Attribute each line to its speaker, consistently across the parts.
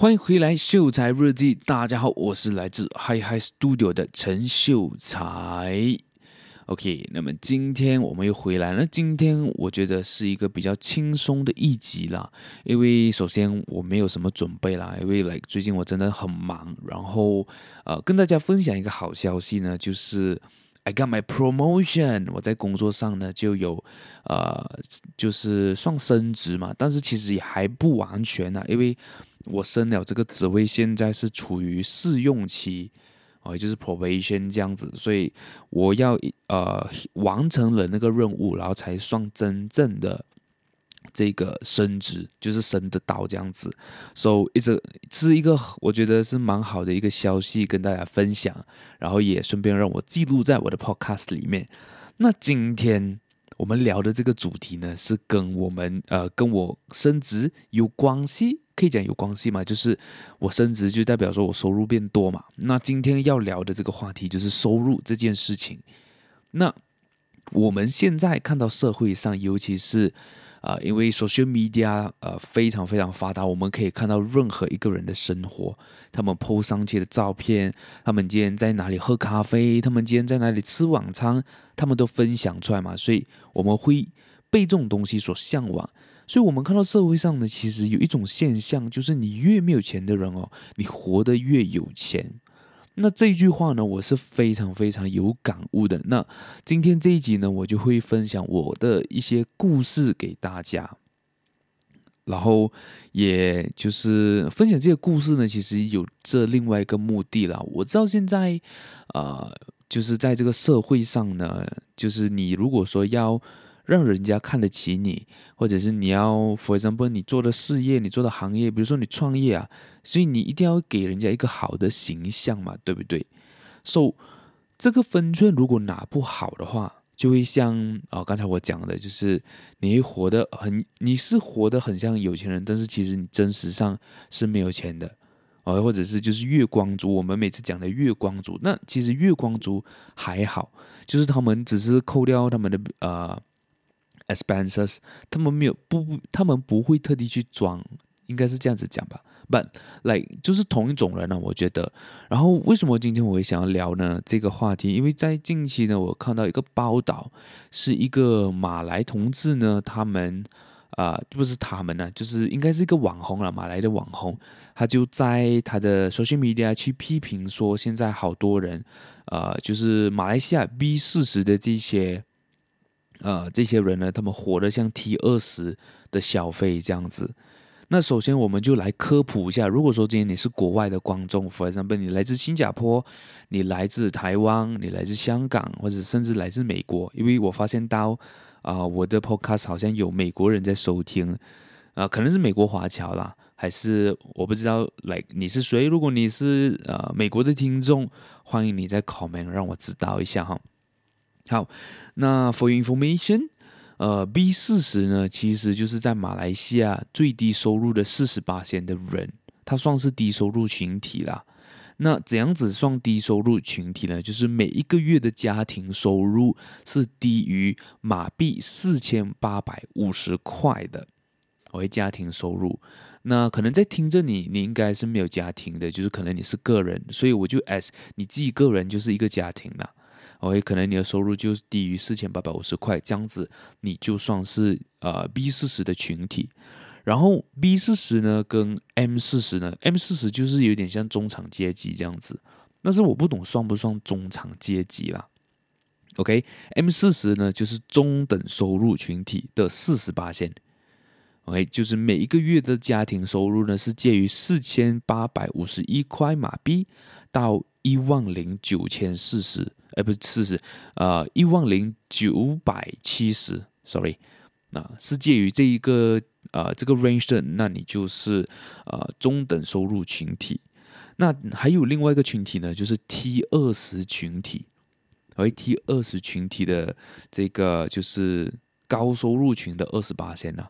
Speaker 1: 欢迎回来，秀才日记。大家好，我是来自 Hi Hi Studio 的陈秀才。OK，那么今天我们又回来了。那今天我觉得是一个比较轻松的一集啦，因为首先我没有什么准备啦，因为 like 最近我真的很忙。然后呃，跟大家分享一个好消息呢，就是 I got my promotion，我在工作上呢就有呃，就是算升职嘛，但是其实也还不完全呢，因为。我升了这个职位，现在是处于试用期，哦，也就是 probation 这样子，所以我要呃完成了那个任务，然后才算真正的这个升职，就是升得到这样子。So it's 是一个我觉得是蛮好的一个消息跟大家分享，然后也顺便让我记录在我的 podcast 里面。那今天我们聊的这个主题呢，是跟我们呃跟我升职有关系。可以讲有关系嘛？就是我升职就代表说我收入变多嘛。那今天要聊的这个话题就是收入这件事情。那我们现在看到社会上，尤其是啊、因为 social media 呃非常非常发达，我们可以看到任何一个人的生活，他们 po 上去的照片，他们今天在哪里喝咖啡，他们今天在哪里吃晚餐，他们都分享出来嘛。所以我们会被这种东西所向往。所以，我们看到社会上呢，其实有一种现象，就是你越没有钱的人哦，你活得越有钱。那这一句话呢，我是非常非常有感悟的。那今天这一集呢，我就会分享我的一些故事给大家，然后也就是分享这些故事呢，其实有这另外一个目的啦。我知道现在啊、呃，就是在这个社会上呢，就是你如果说要。让人家看得起你，或者是你要，for example，你做的事业，你做的行业，比如说你创业啊，所以你一定要给人家一个好的形象嘛，对不对？So 这个分寸如果拿不好的话，就会像、哦，刚才我讲的，就是你会活得很，你是活得很像有钱人，但是其实你真实上是没有钱的，哦，或者是就是月光族，我们每次讲的月光族，那其实月光族还好，就是他们只是扣掉他们的呃。expenses，他们没有不不，他们不会特地去装，应该是这样子讲吧。But like 就是同一种人呢、我觉得。然后为什么今天我会想要聊呢？这个话题，因为在近期呢，我看到一个报道，是一个马来同志呢，他们啊、呃，不是他们呢、就是应该是一个网红了，马来的网红，他就在他的 social media 去批评说，现在好多人，呃，就是马来西亚 B 四十的这些。呃，这些人呢，他们活得像 T 二十的小费这样子。那首先，我们就来科普一下。如果说今天你是国外的观众，for example，你来自新加坡，你来自台湾，你来自香港，或者甚至来自美国，因为我发现到啊、我的 podcast 好像有美国人在收听，啊、可能是美国华侨啦，还是我不知道。来，你是谁？如果你是呃美国的听众，欢迎你在 comment 让我知道一下哈。好，那 for information，呃，B 四十呢，其实就是在马来西亚最低收入的四十八线的人，他算是低收入群体啦。那怎样子算低收入群体呢？就是每一个月的家庭收入是低于马币四千八百五十块的为家庭收入。那可能在听着你，你应该是没有家庭的，就是可能你是个人，所以我就 as 你自己个人就是一个家庭啦。OK，可能你的收入就是低于四千八百五十块，这样子你就算是呃 B 四十的群体。然后 B 四十呢，跟 M 四十呢，M 四十就是有点像中产阶级这样子，但是我不懂算不算中产阶级啦。OK，M 四十呢就是中等收入群体的四十八线。OK，就是每一个月的家庭收入呢是介于四千八百五十一块马币到一万零九千四十。哎，不是四十，呃，一万零九百七十，sorry，那是介于这一个呃这个 range 的，那你就是呃中等收入群体。那还有另外一个群体呢，就是 T 二十群体，而 T 二十群体的这个就是高收入群的二十八线呐。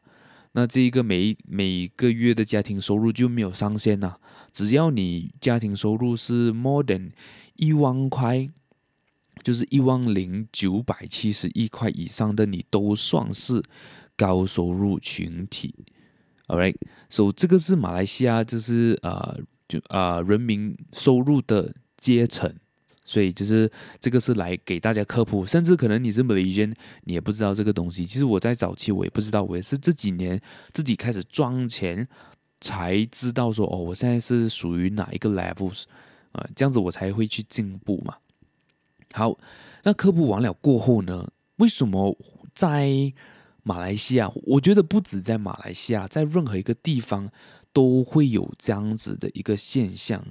Speaker 1: 那这一个每每个月的家庭收入就没有上限呐，只要你家庭收入是 more than 一万块。就是一万零九百七十一块以上的，你都算是高收入群体 All right，so、这个是马来西亚，就是呃，就、呃，人民收入的阶层，所以就是这个是来给大家科普，甚至可能你是 Malaysian，你也不知道这个东西。其实我在早期我也不知道，我也是这几年自己开始赚钱才知道说，哦，我现在是属于哪一个 levels 啊、呃，这样子我才会去进步嘛。好，那科普完了过后呢，为什么在马来西亚，我觉得不止在马来西亚，在任何一个地方都会有这样子的一个现象，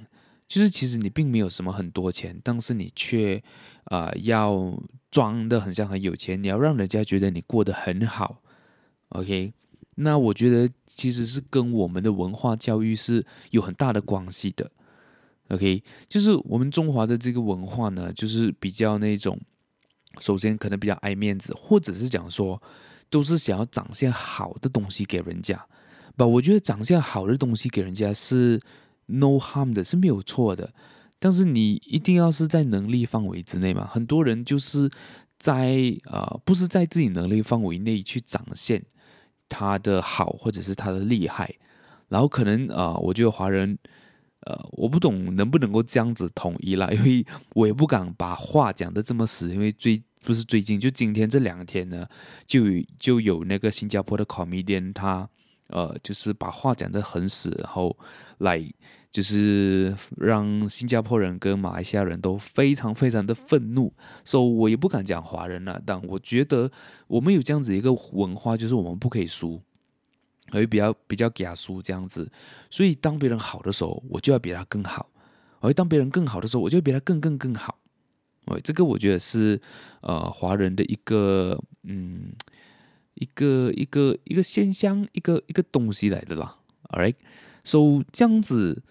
Speaker 1: 就是其实你并没有什么很多钱，但是你却啊、要装得很像很有钱，你要让人家觉得你过得很好。OK，那我觉得其实是跟我们的文化教育是有很大的关系的。OK，就是我们中华的这个文化呢，就是比较那种，首先可能比较爱面子，或者是讲说。都是想要展现好的东西给人家，不，我觉得展现好的东西给人家是 no harm 的，是没有错的。但是你一定要是在能力范围之内嘛。很多人就是在、呃，不是在自己能力范围内去展现他的好或者是他的厉害，然后可能啊、呃，我觉得华人呃，我不懂能不能够这样子统一啦，因为我也不敢把话讲得这么死，因为最。不是最近，就今天这两天呢，就就有那个新加坡的 comedian，他呃，就是把话讲得很死，然后来就是让新加坡人跟马来西亚人都非常非常的愤怒。所以，我也不敢讲华人了，但我觉得我们有这样子一个文化，就是我们不可以输，而比较比较假输这样子。所以，当别人好的时候，我就要比他更好；而当别人更好的时候，我就要比他更更更好。哦，这个我觉得是，呃，华人的一个，嗯，一个一个一个现象，一个一个东西来的啦。All right So 这样子，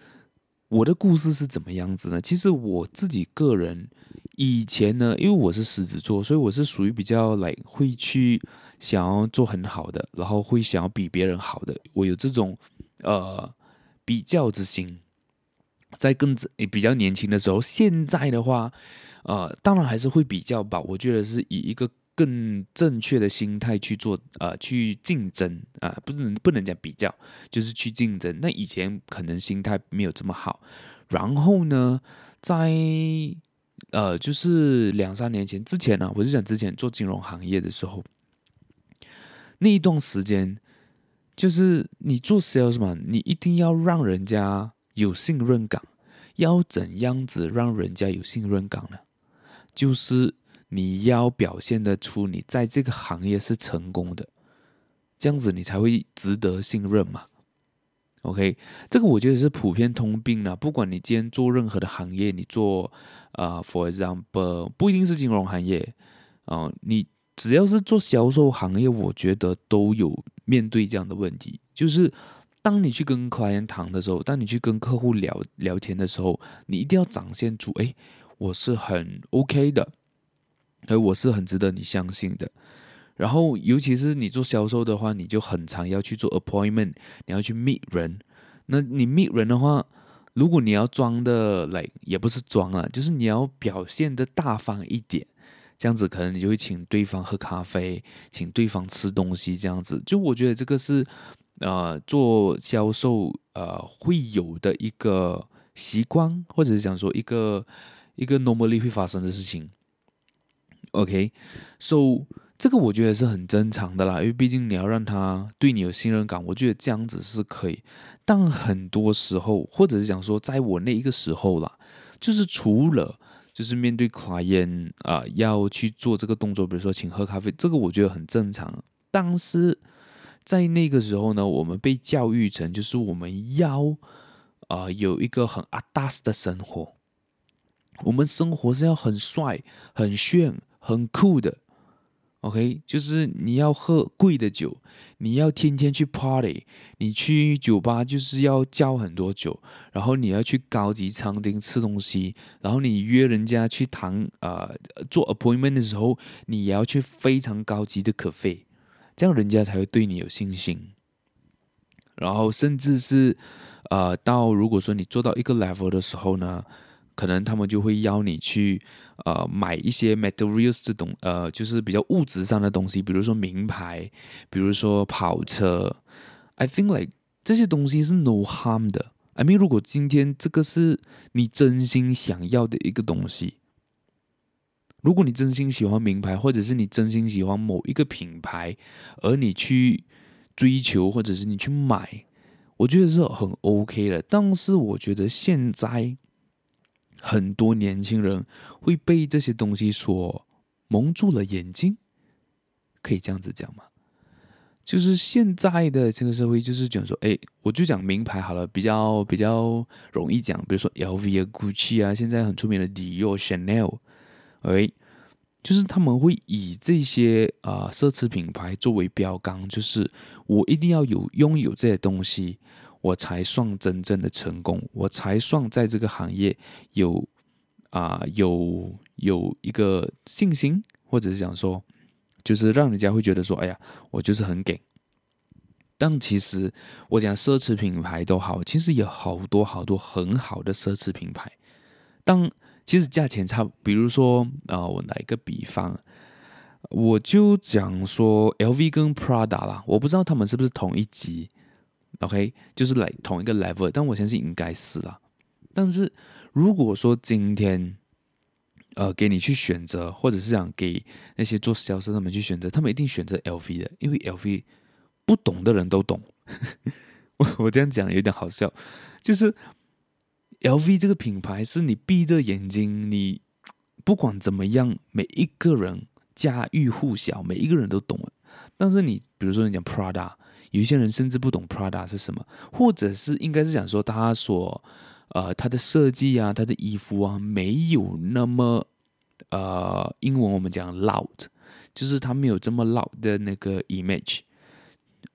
Speaker 1: 我的故事是怎么样子呢？其实我自己个人以前呢，因为我是狮子座，所以我是属于比较来会去想要做很好的，然后会想要比别人好的。我有这种呃比较之心，在更比较年轻的时候，现在的话。呃，当然还是会比较吧。我觉得是以一个更正确的心态去做，呃，去竞争啊，不是不能讲比较，就是去竞争。那以前可能心态没有这么好。然后呢，在呃，就是两三年前之前呢，我就讲之前做金融行业的时候，那一段时间，就是你做 sales 嘛，你一定要让人家有信任感。要怎样子让人家有信任感呢？就是你要表现得出你在这个行业是成功的，这样子你才会值得信任嘛。OK，这个我觉得是普遍通病了。不管你今天做任何的行业，你做啊、，for example，不一定是金融行业啊、你只要是做销售行业，我觉得都有面对这样的问题。就是当你去跟 client 谈的时候，当你去跟客户聊聊天的时候，你一定要展现出哎。我是很 OK 的，而我是很值得你相信的。然后，尤其是你做销售的话，你就很常要去做 appointment，你要去 meet 人。那你 meet 人的话，如果你要装的来，也不是装啊，就是你要表现的大方一点，这样子可能你就会请对方喝咖啡，请对方吃东西，这样子。就我觉得这个是呃做销售呃会有的一个习惯，或者是讲说一个。一个 normally 会发生的事情，OK，so、这个我觉得是很正常的啦，因为毕竟你要让他对你有信任感，我觉得这样子是可以。但很多时候，或者是讲说，在我那一个时候啦，就是除了就是面对夸烟啊、要去做这个动作，比如说请喝咖啡，这个我觉得很正常。但是在那个时候呢，我们被教育成就是我们要啊、有一个很阿达斯的生活。我们生活是要很帅、很炫、很酷的，OK？就是你要喝贵的酒，你要天天去 party，你去酒吧就是要交很多酒，然后你要去高级餐厅吃东西，然后你约人家去谈呃做 appointment 的时候，你也要去非常高级的 cafe，这样人家才会对你有信心。然后甚至是呃到如果说你做到一个 level 的时候呢，可能他们就会邀你去，呃，买一些 materials 的东，呃，就是比较物质上的东西，比如说名牌，比如说跑车。I think like 这些东西是 no harm 的。I mean，如果今天这个是你真心想要的一个东西，如果你真心喜欢名牌，或者是你真心喜欢某一个品牌，而你去追求，或者是你去买，我觉得是很 OK 的。但是我觉得现在很多年轻人会被这些东西所蒙住了眼睛，可以这样子讲吗？就是现在的这个社会，就是讲说，哎，我就讲名牌好了，比较比较容易讲，比如说 LV 啊、Gucci 啊，现在很出名的 Dior、Chanel，哎，就是他们会以这些啊、呃、奢侈品牌作为标杆，就是我一定要有拥有这些东西，我才算真正的成功，我才算在这个行业有啊、有有一个信心，或者是讲说。就是让人家会觉得说，哎呀，我就是很给。但其实我讲奢侈品牌都好，其实有好多好多很好的奢侈品牌。当其实价钱差，比如说啊、我来一个比方，我就讲说 LV 跟 Prada 啦，我不知道他们是不是同一级，OK，就是来同一个 level，但我相信应该是啦。但是如果说今天，呃，给你去选择，或者是想给那些做销售他们去选择，他们一定选择 LV 的，因为 LV 不懂的人都懂。我我这样讲有点好笑，就是 LV 这个品牌是你闭着眼睛，你不管怎么样，每一个人家喻户晓，每一个人都懂。但是你比如说你讲 Prada，有些人甚至不懂 Prada 是什么，或者是应该是想说他所。呃，他的设计啊，他的衣服啊，没有那么呃，英文我们讲 loud，就是它没有这么 loud 的那个 image。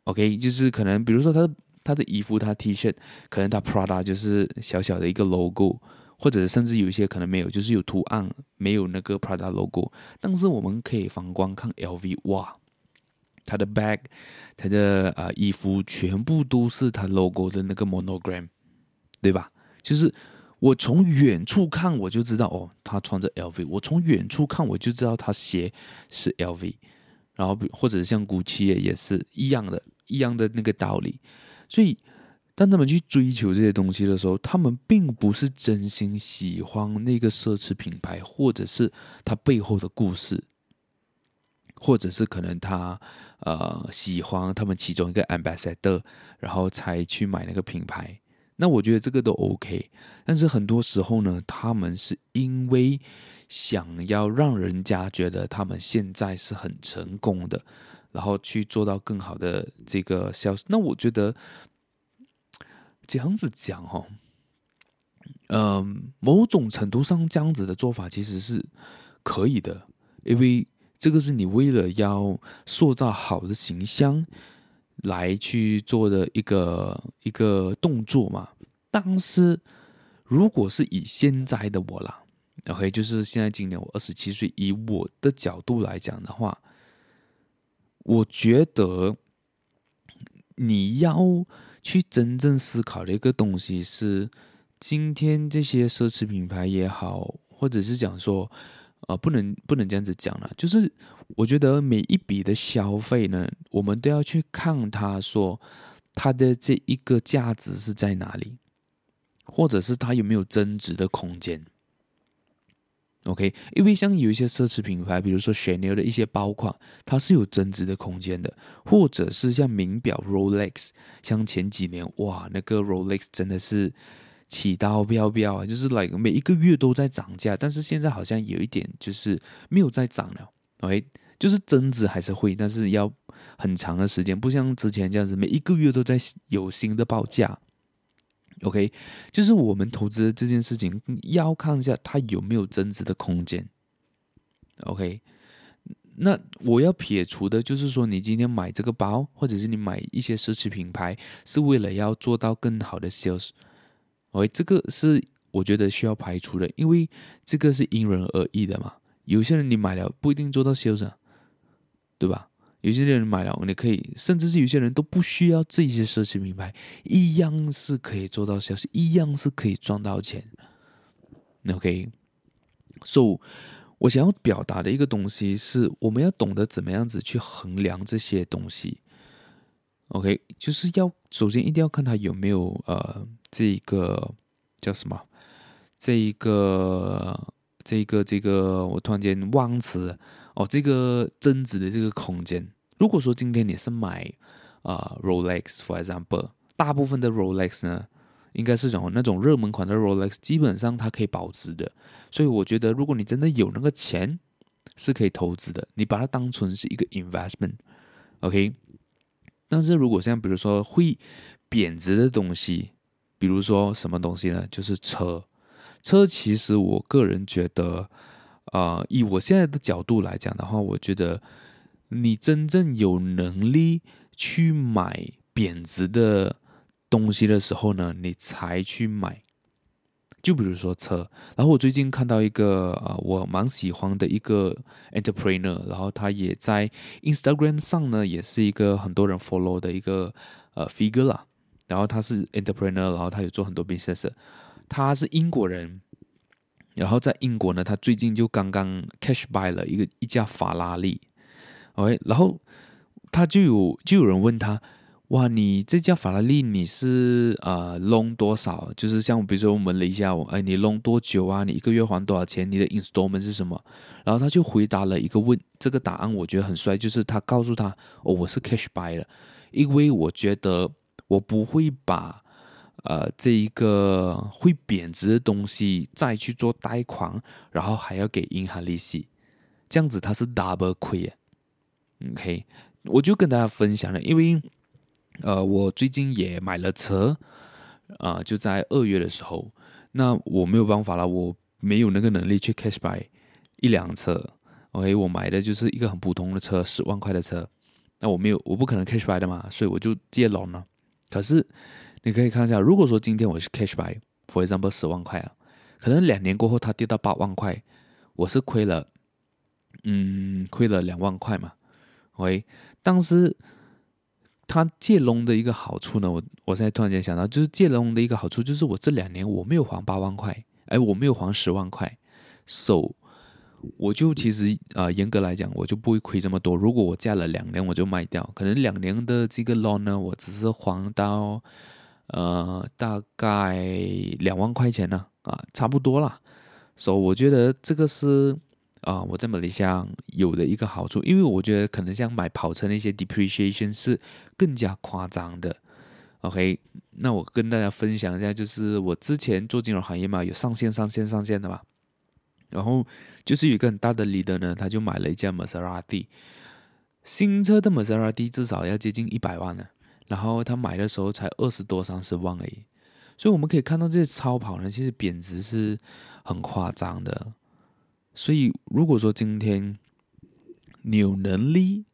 Speaker 1: OK，就是可能比如说他他的衣服，他 T 恤，可能他 Prada 就是小小的一个 logo，或者甚至有一些可能没有，就是有图案，没有那个 Prada logo。但是我们可以反观看 LV，哇，他的 bag，他的呃衣服全部都是他 logo 的那个 monogram，对吧？就是我从远处看我就知道哦，他穿着 LV。我从远处看我就知道他鞋是 LV，然后或者像 Gucci 也是一样的，一样的那个道理。所以当他们去追求这些东西的时候，他们并不是真心喜欢那个奢侈品牌，或者是他背后的故事，或者是可能他呃喜欢他们其中一个 ambassador，然后才去买那个品牌。那我觉得这个都 OK，但是很多时候呢，他们是因为想要让人家觉得他们现在是很成功的，然后去做到更好的这个销售。那我觉得这样子讲哈，嗯，某种程度上这样子的做法其实是可以的，因为这个是你为了要塑造好的形象。来去做的一个一个动作嘛，但是如果是以现在的我啦，OK，就是现在今年我二十七岁，以我的角度来讲的话，我觉得你要去真正思考的一个东西是，今天这些奢侈品牌也好，或者是讲说。呃，不能不能这样子讲了，就是我觉得每一笔的消费呢，我们都要去看它，说它的这一个价值是在哪里，或者是它有没有增值的空间。OK，因为像有一些奢侈品牌，比如说雪牛的一些包款，它是有增值的空间的，或者是像名表 Rolex，像前几年哇，那个 Rolex 真的是。起刀飙飙啊，就是来每一个月都在涨价，但是现在好像有一点就是没有再涨了，OK，就是增值还是会，但是要很长的时间，不像之前这样子每一个月都在有新的报价，OK，就是我们投资这件事情要看一下它有没有增值的空间，OK，那我要撇除的就是说你今天买这个包，或者是你买一些奢侈品牌，是为了要做到更好的 sales。OK，这个是我觉得需要排除的，因为这个是因人而异的嘛。有些人你买了不一定做到销售，对吧？有些人买了你可以，甚至是有些人都不需要这些奢侈品牌，一样是可以做到销售，一样是可以赚到钱。OK，So，我想要表达的一个东西是，我们要懂得怎么样子去衡量这些东西。OK，就是要首先一定要看它有没有呃这个叫什么，这一个这一个这个我突然间忘词哦，这个增值的这个空间。如果说今天你是买啊、Rolex，for example，大部分的 Rolex 呢，应该是种那种热门款的 Rolex，基本上它可以保值的。所以我觉得，如果你真的有那个钱，是可以投资的。你把它当成是一个 investment，OK？但是如果像比如说会贬值的东西，比如说什么东西呢？就是车。车其实我个人觉得，呃，以我现在的角度来讲的话，我觉得你真正有能力去买贬值的东西的时候呢，你才去买。就比如说车，然后我最近看到一个啊、呃，我蛮喜欢的一个 entrepreneur，然后他也在 Instagram 上呢，也是一个很多人 follow 的一个呃 figure 啦。然后他是 entrepreneur，然后他有做很多 business。他是英国人，然后在英国呢，他最近就刚刚 cash buy 了一个一架法拉利，OK，然后他就有就有人问他。哇，你这架法拉利你是呃 loan 多少？就是像比如说我问了一下我，哎，你 loan 多久啊？你一个月还多少钱？你的 installment 是什么？然后他就回答了一个问，这个答案我觉得很帅，就是他告诉他，哦，我是 cash buy 了，因为我觉得我不会把呃这一个会贬值的东西再去做贷款，然后还要给银行利息，这样子他是 double 亏啊。OK，我就跟大家分享了，因为。呃，我最近也买了车，啊、呃，就在二月的时候，那我没有办法了，我没有那个能力去 cash buy 一辆车，OK，我买的就是一个很普通的车，十万块的车，那我没有，我不可能 cash buy 的嘛，所以我就借 loan 了。可是你可以看一下，如果说今天我是 cash buy，for example 十万块啊，可能两年过后它跌到八万块，我是亏了，嗯，亏了两万块嘛，OK，当时。他借龙的一个好处呢，我我现在突然间想到，就是借龙的一个好处，就是我这两年我没有还八万块，哎，我没有还十万块，so 我就其实啊、呃，严格来讲，我就不会亏这么多。如果我借了两年，我就卖掉，可能两年的这个 loan 呢，我只是还到呃大概两万块钱呢，啊，差不多啦。所以我觉得这个是。啊，我在马来西亚有的一个好处，因为我觉得可能像买跑车那些 depreciation 是更加夸张的。OK，那我跟大家分享一下，就是我之前做金融行业嘛，有上线、上线、上线的嘛。然后就是有一个很大的 leader 呢，他就买了一架 Maserati，新车的 Maserati 至少要接近一百万呢。然后他买的时候才二十多、三十万而已。所以我们可以看到这些超跑呢，其实贬值是很夸张的。所以，如果说今天你有能力，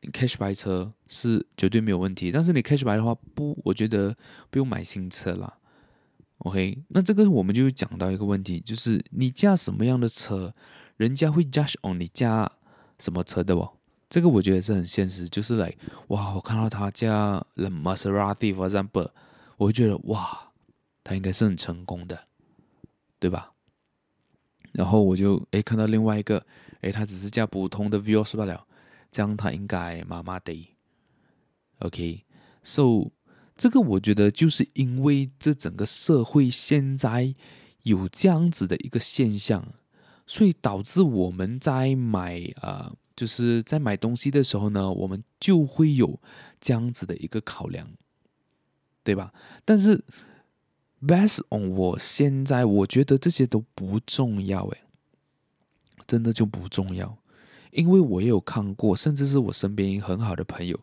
Speaker 1: 你 cash 白车是绝对没有问题。但是你 cash 白的话，不，我觉得不用买新车了。OK，那这个我们就讲到一个问题，就是你驾什么样的车，人家会 judge on 你驾什么车的哦。这个我觉得是很现实，就是来哇，我看到他驾了 Maserati，for example，我会觉得哇，他应该是很成功的，对吧？然后我就诶看到另外一个，诶他只是驾普通的 Vios 罢了，这样他应该麻麻的。OK，so 这个我觉得就是因为这整个社会现在有这样子的一个现象，所以导致我们在买啊、就是在买东西的时候呢，我们就会有这样子的一个考量，对吧？但是。Based on 我现在，我觉得这些都不重要，诶，真的就不重要，因为我也有看过，甚至是我身边很好的朋友，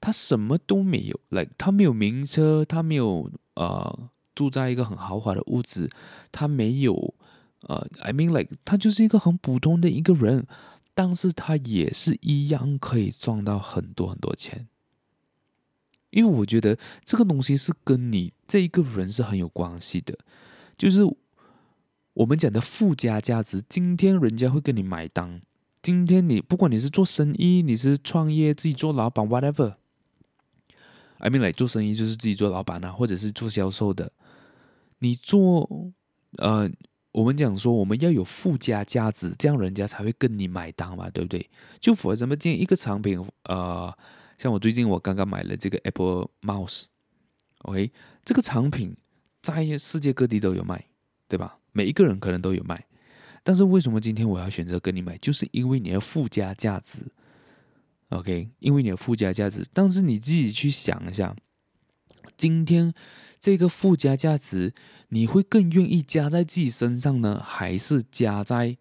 Speaker 1: 他什么都没有，like 他没有名车，他没有呃住在一个很豪华的屋子，他没有呃，I mean like 他就是一个很普通的一个人，但是他也是一样可以赚到很多很多钱。因为我觉得这个东西是跟你这一个人是很有关系的，就是我们讲的附加价值。今天人家会跟你买单，今天你不管你是做生意，你是创业，自己做老板，whatever，I mean like 做生意就是自己做老板啊，或者是做销售的，你做呃，我们讲说我们要有附加价值，这样人家才会跟你买单嘛，对不对？就否则什么今天一个产品，呃。像我最近我刚刚买了这个 Apple Mouse，OK，这个产品在世界各地都有卖，对吧？每一个人可能都有卖，但是为什么今天我要选择跟你买？就是因为你的附加价值，OK，因为你的附加价值。但是你自己去想一下，今天这个附加价值，你会更愿意加在自己身上呢，还是加在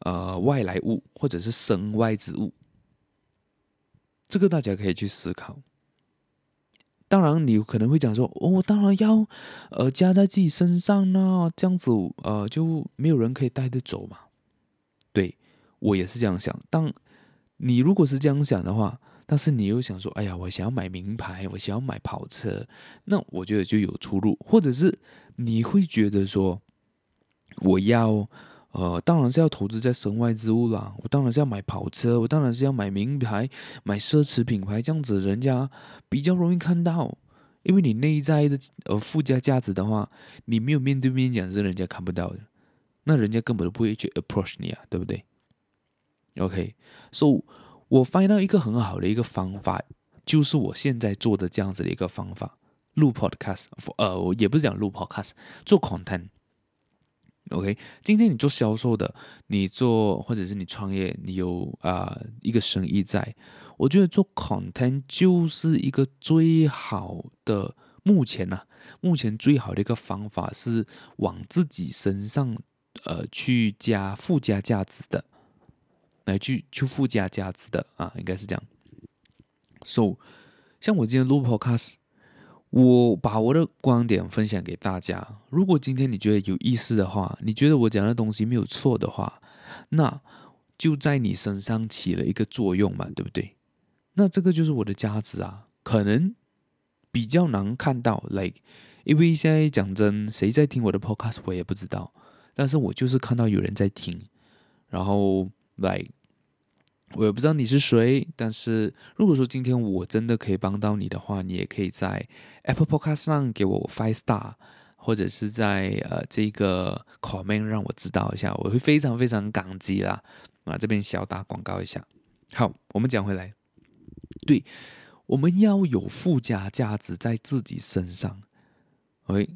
Speaker 1: 呃外来物或者是身外之物？这个大家可以去思考。当然，你可能会讲说：“哦，当然要，呃，加在自己身上呢，这样子，呃，就没有人可以带得走嘛。”对，我也是这样想。当你如果是这样想的话，但是你又想说：“哎呀，我想要买名牌，我想要买跑车。”那我觉得就有出入。或者是你会觉得说：“我要。”呃，当然是要投资在身外之物啦。我当然是要买跑车，我当然是要买名牌、买奢侈品牌，这样子人家比较容易看到。因为你内在的呃附加价值的话，你没有面对面讲是人家看不到的，那人家根本都不会去 approach 你啊，对不对？OK，so 我 find 到一个很好的一个方法，就是我现在做的这样子的一个方法，录 podcast，呃，我也不是讲录 podcast，做 content。OK，今天你做销售的，你做或者是你创业，你有啊、一个生意在，我觉得做 content 就是一个最好的，目前呢、啊，目前最好的一个方法是往自己身上呃去加附加价值的，来去去附加价值的啊，应该是这样。So，像我今天录 podcast。我把我的观点分享给大家。如果今天你觉得有意思的话，你觉得我讲的东西没有错的话，那就在你身上起了一个作用嘛，对不对？那这个就是我的价值啊。可能比较难看到，like，因为现在讲真，谁在听我的 podcast 我也不知道，但是我就是看到有人在听，然后。Like, 我也不知道你是谁，但是如果说今天我真的可以帮到你的话，你也可以在 Apple Podcast 上给我 five star，或者是在呃这个 comment 让我知道一下，我会非常非常感激啦。啊，这边小打广告一下。好，我们讲回来，对，我们要有附加价值在自己身上，OK。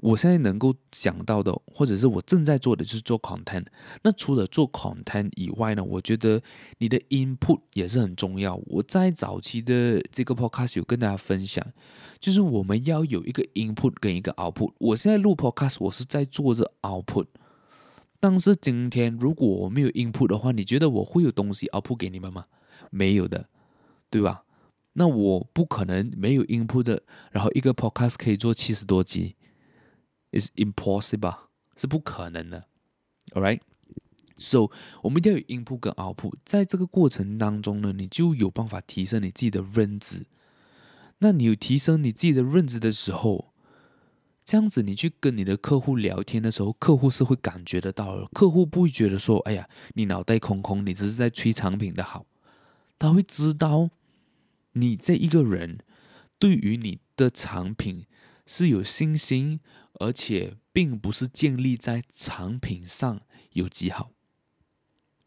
Speaker 1: 我现在能够想到的，或者是我正在做的，就是做 content。那除了做 content 以外呢，我觉得你的 input 也是很重要。我在早期的这个 podcast 有跟大家分享，就是我们要有一个 input 跟一个 output。我现在录 podcast，我是在做着 output。但是今天如果我没有 input 的话，你觉得我会有东西 output 给你们吗？没有的，对吧？那我不可能没有 input 的，然后一个 podcast 可以做七十多集。Is impossible，是不可能的。All right，so 我们一定要有 input 跟 output，在这个过程当中呢，你就有办法提升你自己的认知。那你有提升你自己的认知的时候，这样子你去跟你的客户聊天的时候，客户是会感觉得到的。客户不会觉得说，哎呀，你脑袋空空，你只是在吹产品的好。他会知道你这一个人对于你的产品是有信心。而且并不是建立在产品上有几好。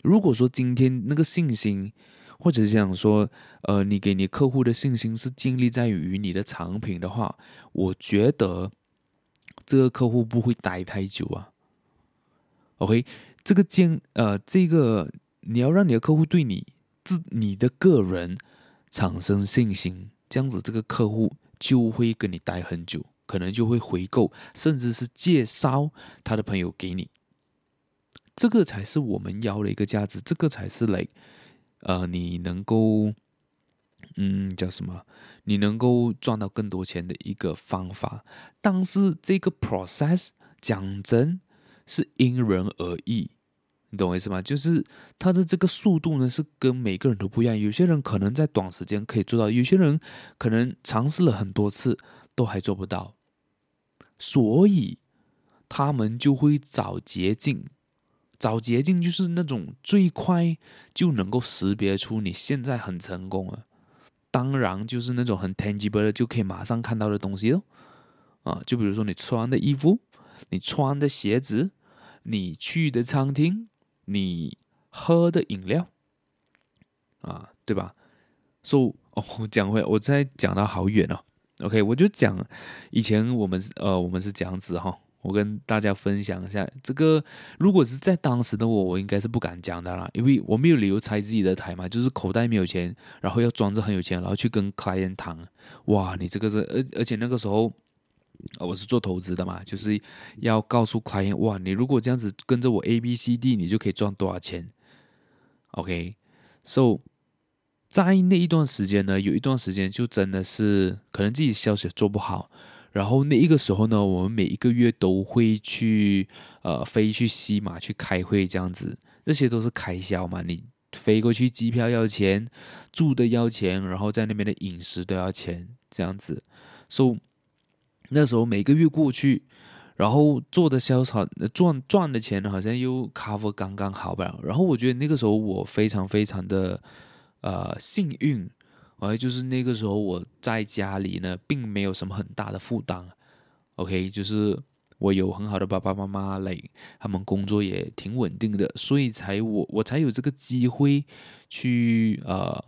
Speaker 1: 如果说今天那个信心，或者是想说，呃，你给你客户的信心是建立在于你的产品的话，我觉得这个客户不会待太久啊。OK，这个建呃，这个你要让你的客户对你自你的个人产生信心，这样子这个客户就会跟你待很久。可能就会回购，甚至是介绍他的朋友给你，这个才是我们要的一个价值，这个才是来，呃，你能够，嗯，叫什么？你能够赚到更多钱的一个方法。但是这个 process 讲真是因人而异，你懂我意思吗？就是它的这个速度呢，是跟每个人都不一样。有些人可能在短时间可以做到，有些人可能尝试了很多次。都还做不到，所以他们就会找捷径，找捷径就是那种最快就能够识别出你现在很成功了。当然就是那种很 tangible 的，就可以马上看到的东西哦。啊，就比如说你穿的衣服，你穿的鞋子，你去的餐厅，你喝的饮料，啊，对吧？So 哦，讲回我再讲到好远哦。OK，我就讲以前我们呃我们是这样子哈、我跟大家分享一下这个。如果是在当时的我，我应该是不敢讲的啦，因为我没有理由拆自己的台嘛，就是口袋没有钱，然后要装着很有钱，然后去跟 client 谈。哇，你这个是而而且那个时候我是做投资的嘛，就是要告诉 client，哇，你如果这样子跟着我 A B C D，你就可以赚多少钱。OK，So。在那一段时间呢，有一段时间就真的是可能自己消息做不好，然后那一个时候呢，我们每一个月都会去呃飞去西马去开会这样子，这些都是开销嘛，你飞过去机票要钱，住的要钱，然后在那边的饮食都要钱这样子，所以那时候每个月过去，然后做的销售赚赚的钱好像又 cover 刚刚好吧，然后我觉得那个时候我非常非常的。呃，幸运，而就是那个时候我在家里呢，并没有什么很大的负担。OK，就是我有很好的爸爸妈妈来，他们工作也挺稳定的，所以才我我才有这个机会去呃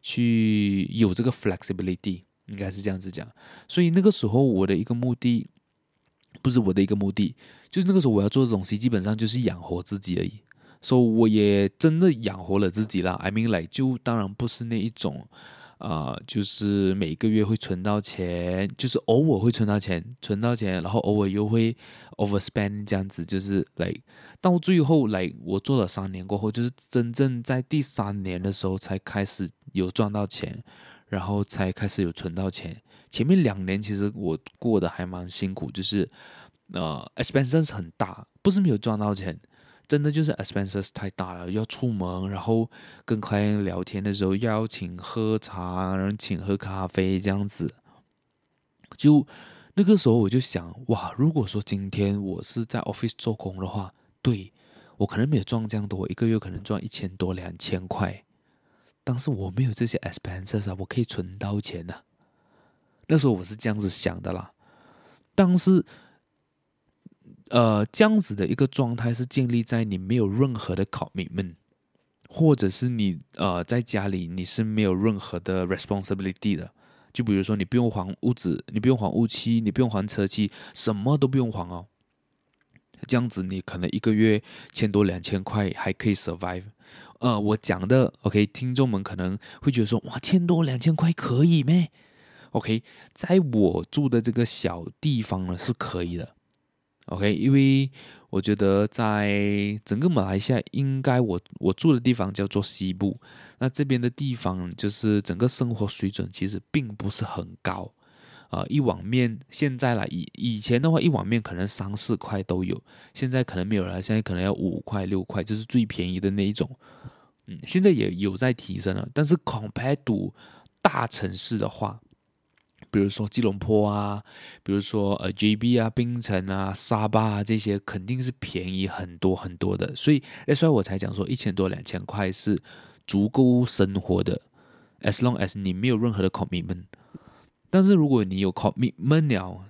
Speaker 1: 去有这个 flexibility，应该是这样子讲。所以那个时候我的一个目的，不是我的一个目的，就是那个时候我要做的东西，基本上就是养活自己而已。所、so, 我也真的养活了自己了。I mean like 就当然不是那一种，啊、呃，就是每个月会存到钱，就是偶尔会存到钱，存到钱，然后偶尔又会 overspend 这样子，就是来、like, 到最后来，like, 我做了三年过后，就是真正在第三年的时候才开始有赚到钱，然后才开始有存到钱。前面两年其实我过得还蛮辛苦，就是呃 expenses 很大，不是没有赚到钱。真的就是 expenses 太大了，要出门，然后跟客人聊天的时候邀请喝茶，然后请喝咖啡这样子。就那个时候我就想，哇，如果说今天我是在 office 做工的话，对，我可能没有赚这样多，一个月可能赚一千多两千块，但是我没有这些 expenses 啊，我可以存到钱呐、啊。那时候我是这样子想的啦，但是。呃，这样子的一个状态是建立在你没有任何的 commitment，或者是你呃在家里你是没有任何的 responsibility 的。就比如说你不用还屋子，你不用还屋期，你不用还车期，什么都不用还哦。这样子你可能一个月千多两千块还可以 survive。呃，我讲的 OK，听众们可能会觉得说哇，千多两千块可以咩？OK，在我住的这个小地方呢是可以的。OK，因为我觉得在整个马来西亚，应该我我住的地方叫做西部，那这边的地方就是整个生活水准其实并不是很高啊、一碗面现在来以以前的话，一碗面可能三四块都有，现在可能没有了，现在可能要五块六块，就是最便宜的那一种。嗯，现在也有在提升了，但是 compared to 大城市的话。比如说吉隆坡啊，比如说呃 JB 啊、槟城啊、沙巴啊这些，肯定是便宜很多很多的。所以那时候我才讲说一千多两千块是足够生活的，as long as 你没有任何的 commitment。但是如果你有 commitment 了，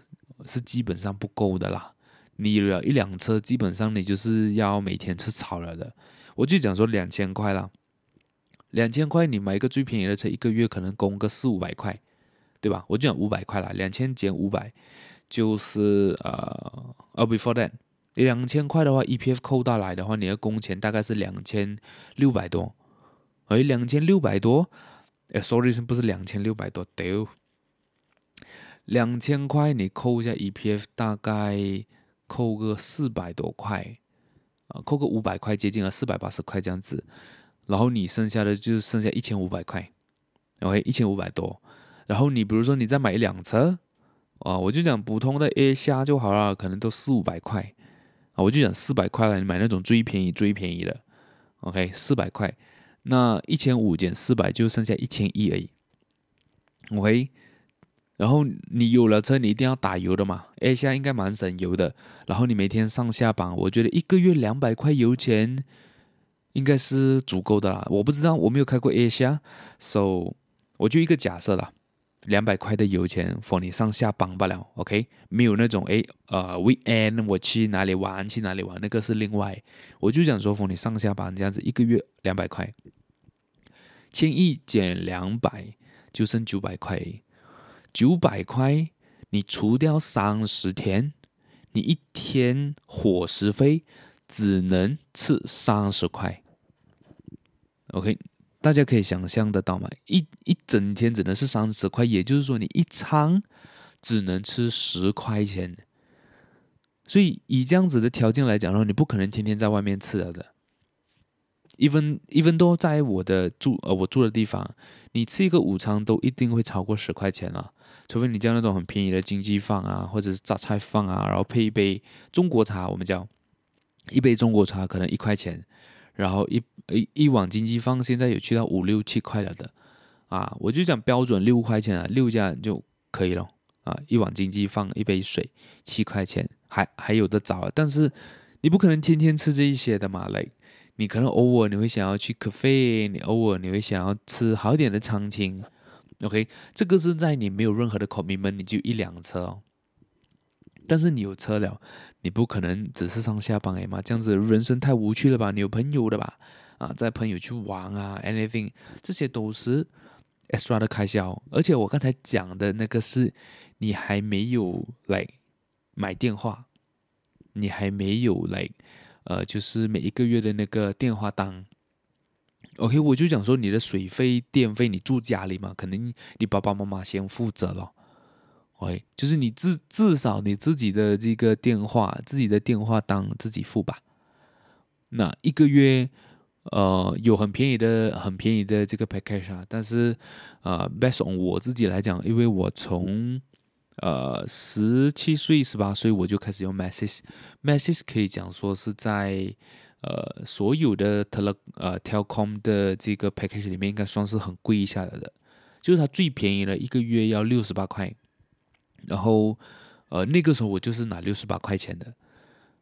Speaker 1: 是基本上不够的啦。你有了一辆车，基本上你就是要每天吃草了的。我就讲说两千块啦，两千块你买一个最便宜的车，一个月可能供个四五百块。对吧？我就讲五百块了，两千减五百，就是呃，呃，before that，两千块的话，EPF 扣到来的话，你的工钱大概是两千六百多，哎，两千六百多，哎，sorry，不是两千六百多，丢，两千块你扣一下 EPF，大概扣个四百多块，啊，扣个五百块，接近了四百八十块这样子，然后你剩下的就是剩下一千五百块，OK，一千五百多。然后你比如说你再买一辆车，啊，我就讲普通的 A 虾就好了，可能都四五百块，啊，我就讲四百块了，你买那种最便宜最便宜的，OK，四百块，那一千五减四百就剩下一千一而已，OK，然后你有了车，你一定要打油的嘛，A 虾应该蛮省油的，然后你每天上下班，我觉得一个月两百块油钱应该是足够的啦，我不知道我没有开过 A 虾，so 我就一个假设啦。两百块的油钱，for 你上下班不了，OK？没有那种诶，呃，weekend 我去哪里玩去哪里玩，那个是另外。我就想说供你上下班这样子，一个月两百块，千亿减两百就剩九百块，九百块你除掉三十天，你一天伙食费只能吃三十块。OK，大家可以想象得到吗？一一整天只能是三十块，也就是说你一餐只能吃十块钱。所以以这样子的条件来讲的话，你不可能天天在外面吃了的。一分一分多在我的住呃我住的地方，你吃一个午餐都一定会超过十块钱了，除非你叫那种很便宜的经济饭啊，或者是榨菜饭啊，然后配一杯中国茶，我们叫一杯中国茶可能一块钱，然后一一一碗经济放现在有去到五六七块了的，啊，我就讲标准六块钱啊，六家就可以了啊，一碗经济放一杯水七块钱。还还有的找，但是你不可能天天吃这一些的嘛。来，你可能偶尔你会想要去咖啡，你偶尔你会想要吃好一点的餐厅。OK，这个是在你没有任何的 comment 你就一辆车哦。但是你有车了，你不可能只是上下班哎嘛，这样子人生太无趣了吧？你有朋友的吧？啊，在朋友去玩啊，anything，这些都是 extra 的开销。而且我刚才讲的那个是你还没有来。买电话，你还没有来，呃，就是每一个月的那个电话单。OK，我就讲说你的水费、电费，你住家里嘛，肯定你爸爸妈妈先负责了。喂就是你至至少你自己的这个电话、自己的电话当自己付吧。那一个月，呃，有很便宜的、很便宜的这个 package 啊，但是，呃，based on 我自己来讲，因为我从呃，十七岁、十八岁我就开始用 Message，Message 可以讲说是在呃所有的 Tele 呃 Telecom 的这个 package 里面，应该算是很贵一下来的，就是它最便宜的一个月要六十八块，然后呃那个时候我就是拿六十八块钱的，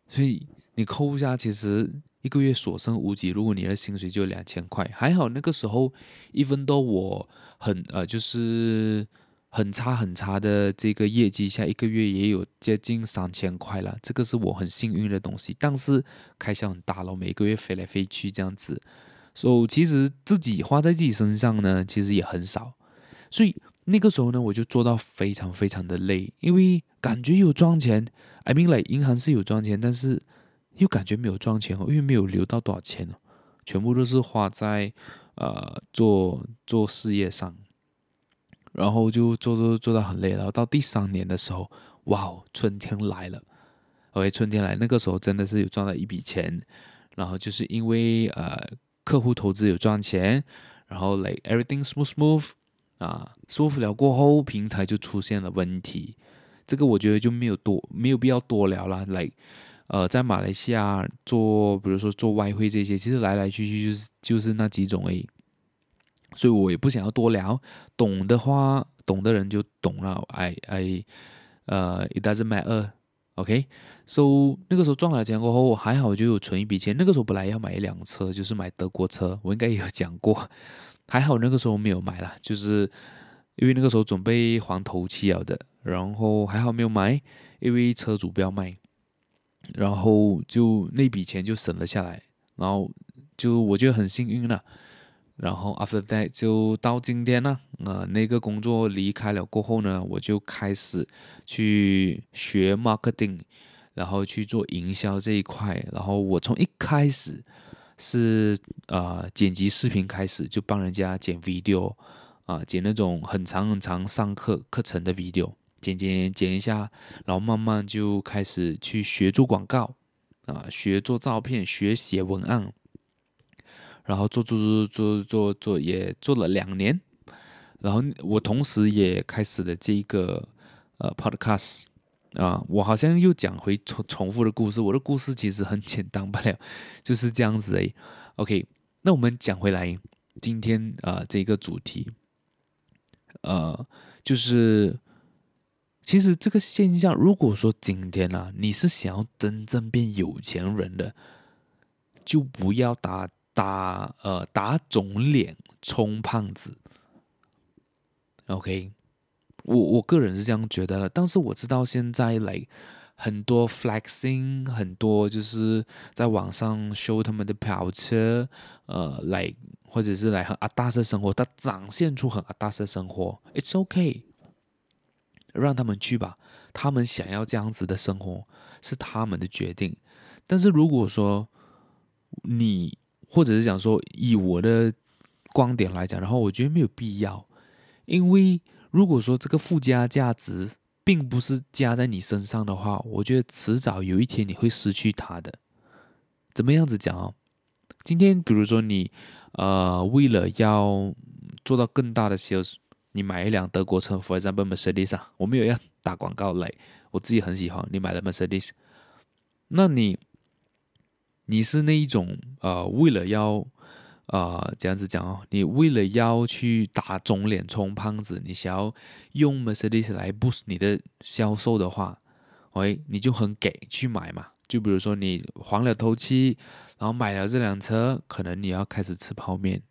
Speaker 1: 所以你扣一下，其实一个月所剩无几。如果你的薪水就两千块，还好那个时候，even though 我很呃就是。很差很差的这个业绩下，一个月也有接近三千块了，这个是我很幸运的东西。但是开销很大了，每个月飞来飞去这样子，所以其实自己花在自己身上呢，其实也很少。所以那个时候呢，我就做到非常非常的累，因为感觉有赚钱，I mean like 银行是有赚钱，但是又感觉没有赚钱哦，因为没有留到多少钱哦，全部都是花在呃做做事业上。然后就做做做到很累，然后到第三年的时候，哇哦，春天来了，OK，春天来，那个时候真的是有赚到一笔钱，然后就是因为呃客户投资有赚钱，然后 like everything smooth smooth 啊说服了过后，平台就出现了问题，这个我觉得就没有多没有必要多聊了来呃在马来西亚做，比如说做外汇这些，其实来来去去就是就是那几种而已。所以我也不想要多聊，懂的话，懂的人就懂了。I I 呃，it doesn't matter，OK？So 那个时候赚了钱过后，还好就有存一笔钱。那个时候本来要买一辆车，就是买德国车，我应该也有讲过。还好那个时候没有买了，就是因为那个时候准备还头期了的。然后还好没有买，因为车主不要卖，然后就那笔钱就省了下来。然后就我觉得很幸运了。然后 after that 就到今天呢，呃，那个工作离开了过后呢，我就开始去学 marketing，然后去做营销这一块。然后我从一开始是呃剪辑视频开始，就帮人家剪 video，啊、剪那种很长很长上课课程的 video，剪剪剪一下，然后慢慢就开始去学做广告，啊、学做照片，学写文案。然后做做做做做做也做了两年，然后我同时也开始了这个呃 podcast 啊，我好像又讲回重重复的故事，我的故事其实很简单不了，就是这样子诶。OK，那我们讲回来今天啊、呃、这个主题，呃，就是其实这个现象，如果说今天啊你是想要真正变有钱人的，就不要打。打呃打肿脸充胖子，OK，我我个人是这样觉得的，但是我知道现在来很多 flexing，很多就是在网上 show 他们的跑车，呃，来或者是来很阿达斯生活，他展现出很阿达斯生活，it's okay，让他们去吧，他们想要这样子的生活是他们的决定。但是如果说你或者是讲说以我的观点来讲，然后我觉得没有必要，因为如果说这个附加价值并不是加在你身上的话，我觉得迟早有一天你会失去它的。怎么样子讲哦？今天比如说你呃为了要做到更大的 sales，你买一辆德国车，for example Mercedes 啊，我没有要打广告来，我自己很喜欢，你买了 Mercedes，那你。你是那一种呃，为了要呃这样子讲哦，你为了要去打肿脸充胖子，你想要用 Mercedes 来 boost 你的销售的话，喂，你就很给去买嘛。就比如说你还了头期，然后买了这辆车，可能你要开始吃泡面。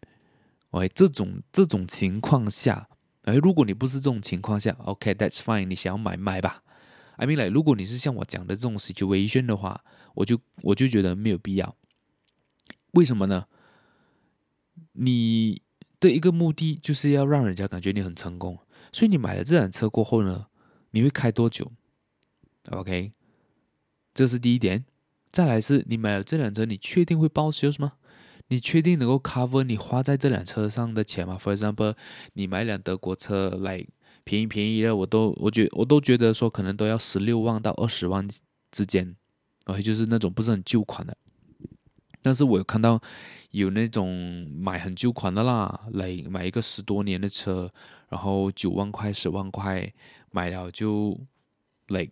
Speaker 1: 喂，这种这种情况下，哎，如果你不是这种情况下，OK，that's fine，你想要买买吧。I mean like，如果你是像我讲的这种 situation 的话，我就我就觉得没有必要。为什么呢？你的一个目的就是要让人家感觉你很成功，所以你买了这辆车过后呢，你会开多久？OK，这是第一点。再来是你买了这辆车，你确定会报销吗？你确定能够 cover 你花在这辆车上的钱吗？For example，你买辆德国车来。便宜便宜的，我都我觉我都觉得说可能都要十六万到二十万之间，而且就是那种不是很旧款的。但是我有看到有那种买很旧款的啦，来买一个十多年的车，然后九万块、十万块买了就来，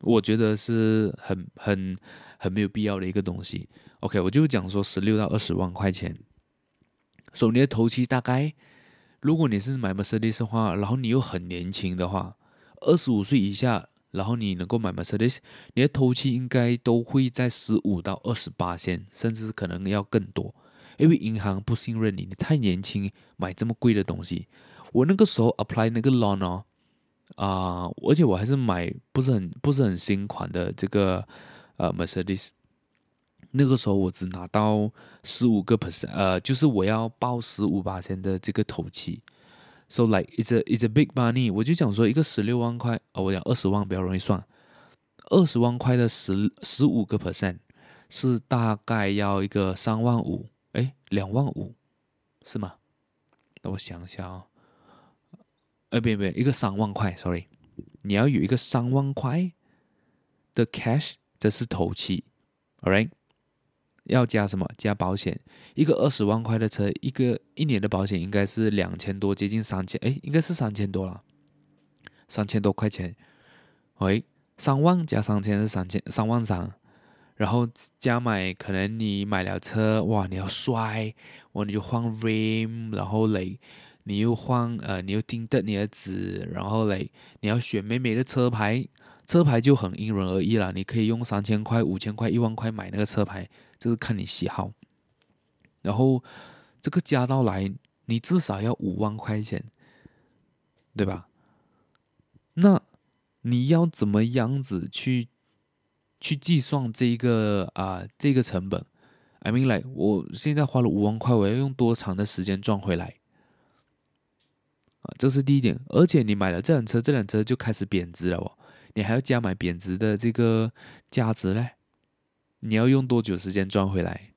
Speaker 1: 我觉得是很很很没有必要的一个东西。OK，我就讲说十六到二十万块钱，所以你的头期大概。如果你是买 Mercedes 的话，然后你又很年轻的话，二十五岁以下，然后你能够买 Mercedes，你的头期应该都会在十五到二十八千，甚至可能要更多，因为银行不信任你，你太年轻买这么贵的东西。我那个时候 apply 那个 loan 哦，啊、而且我还是买不是很不是很新款的这个呃 Mercedes。那个时候我只拿到十五个 percent，呃，就是我要报十五八千的这个头期，so like it's a it's a big money。我就讲说一个十六万块，哦，我讲二十万比较容易算，二十万块的十十五个 percent 是大概要一个三万五，诶，两万五是吗？那我想一下哦，呃，别别，一个三万块，sorry，你要有一个三万块的 cash，这是头期，all right。要加什么？加保险。一个二十万块的车，一个一年的保险应该是两千多，接近三千。哎，应该是三千多了，三千多块钱。喂，三万加三千是三千，三万三。然后加买，可能你买了车，哇，你要帅，哇，你就换 rim，然后嘞，你又换呃，你又盯着你的纸，然后嘞，你要选美美的车牌。车牌就很因人而异了，你可以用三千块、五千块、一万块买那个车牌，这是看你喜好。然后这个加到来，你至少要五万块钱，对吧？那你要怎么样子去去计算这一个啊、这个成本？I mean like，我现在花了五万块，我要用多长的时间赚回来？啊，这是第一点。而且你买了这辆车，这辆车就开始贬值了哦。你还要加买贬值的这个价值嘞？你要用多久时间赚回来？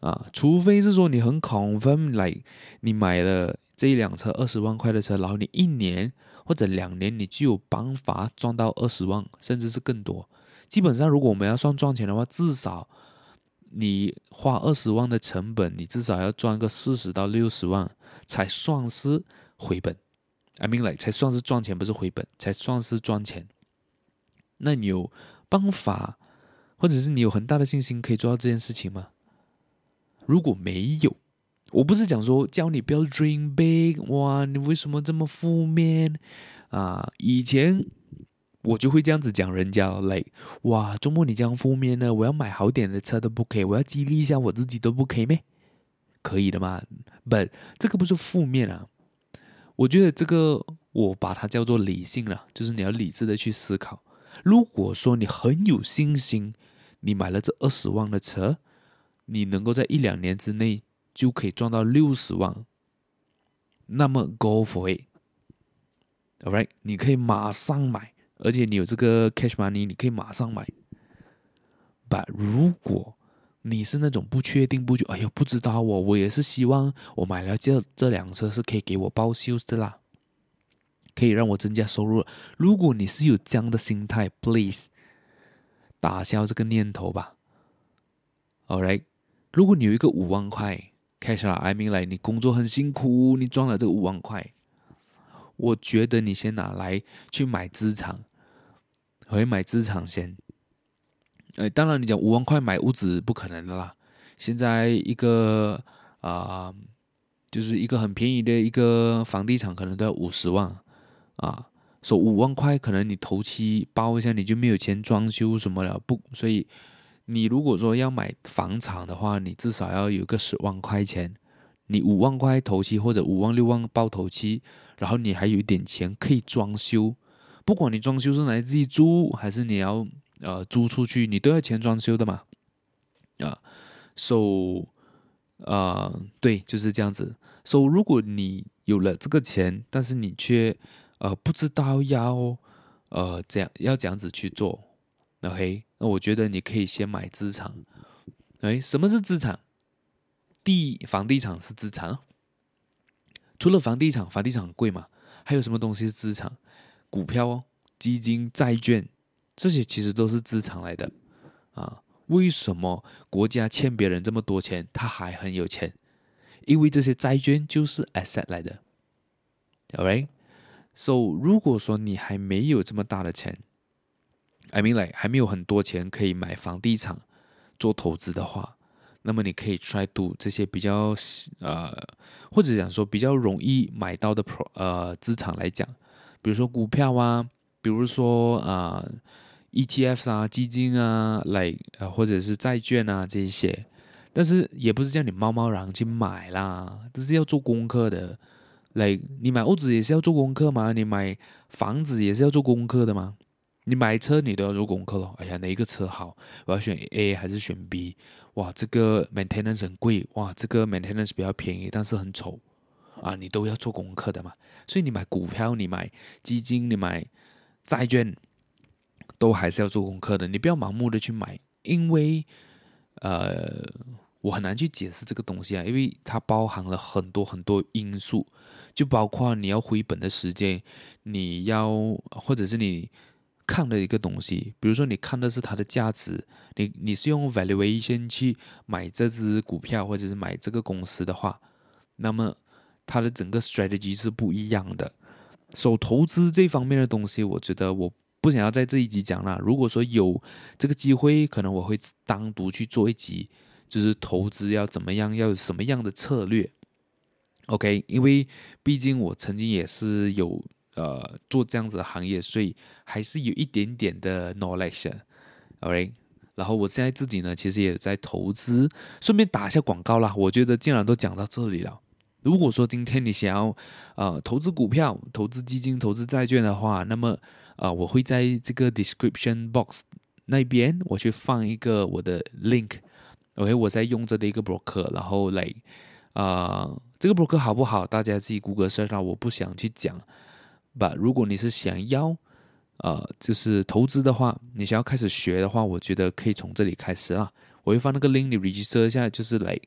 Speaker 1: 啊，除非是说你很 confirm 来，你买了这一辆车二十万块的车，然后你一年或者两年你就有办法赚到二十万，甚至是更多。基本上，如果我们要算赚钱的话，至少你花二十万的成本，你至少要赚个四十到六十万才算是回本。I mean like 才算是赚钱，不是回本，才算是赚钱。那你有办法，或者是你有很大的信心可以做到这件事情吗？如果没有，我不是讲说教你不要 dream big，哇，你为什么这么负面啊？以前我就会这样子讲人家，like 哇，周末你这样负面呢？我要买好点的车都不可以，我要激励一下我自己都不可以咩？可以的吗？But 这个不是负面啊。我觉得这个我把它叫做理性了，就是你要理智的去思考。如果说你很有信心，你买了这二十万的车，你能够在一两年之内就可以赚到六十万，那么 go for it，alright，你可以马上买，而且你有这个 cash money，你可以马上买。But 如果你是那种不确定、不就哎呦不知道我，我也是希望我买了这这辆车是可以给我报销的啦，可以让我增加收入。如果你是有这样的心态，please 打消这个念头吧。All right，如果你有一个五万块，cash 啦，I mean 来，你工作很辛苦，你赚了这个五万块，我觉得你先拿来去买资产，我会买资产先。哎，当然，你讲五万块买屋子不可能的啦。现在一个啊、就是一个很便宜的一个房地产，可能都要五十万啊。说五万块，可能你头期包一下，你就没有钱装修什么了。不，所以你如果说要买房产的话，你至少要有个十万块钱。你五万块头期或者五万六万包头期，然后你还有一点钱可以装修。不管你装修是来自己租，还是你要。呃，租出去你都要钱装修的嘛，啊，so，呃，对，就是这样子。so，如果你有了这个钱，但是你却呃不知道要呃这样要这样子去做，OK，那我觉得你可以先买资产。哎，什么是资产？地，房地产是资产。除了房地产，房地产很贵嘛，还有什么东西是资产？股票哦，基金、债券。这些其实都是资产来的，啊，为什么国家欠别人这么多钱，他还很有钱？因为这些债券就是 asset 来的，alright？So 如果说你还没有这么大的钱，I mean like 还没有很多钱可以买房地产做投资的话，那么你可以 try to 这些比较呃，或者讲说比较容易买到的 pro 呃资产来讲，比如说股票啊，比如说啊。ETF 啊，基金啊，来呃，或者是债券啊，这些，但是也不是叫你贸贸然去买啦，这是要做功课的。来，你买屋子也是要做功课吗？你买房子也是要做功课的吗？你买车你都要做功课咯。哎呀，哪一个车好？我要选 A 还是选 B？哇，这个 maintenance 很贵，哇，这个 maintenance 比较便宜，但是很丑啊，你都要做功课的嘛。所以你买股票，你买基金，你买债券。都还是要做功课的，你不要盲目的去买，因为，呃，我很难去解释这个东西啊，因为它包含了很多很多因素，就包括你要回本的时间，你要或者是你看的一个东西，比如说你看的是它的价值，你你是用 valuation 去买这只股票或者是买这个公司的话，那么它的整个 strategy 是不一样的。所以投资这方面的东西，我觉得我。不想要在这一集讲了。如果说有这个机会，可能我会单独去做一集，就是投资要怎么样，要有什么样的策略。OK，因为毕竟我曾经也是有呃做这样子的行业，所以还是有一点点的 knowledge。OK，然后我现在自己呢，其实也在投资，顺便打一下广告啦。我觉得既然都讲到这里了。如果说今天你想要呃投资股票、投资基金、投资债券的话，那么呃我会在这个 description box 那边我去放一个我的 link，OK，我在用着的一个 broker，然后来啊、这个 broker 好不好？大家自己 Google search 啊，我不想去讲。But 如果你是想要呃就是投资的话，你想要开始学的话，我觉得可以从这里开始啊。我会放那个 link，你 register 一下，就是来。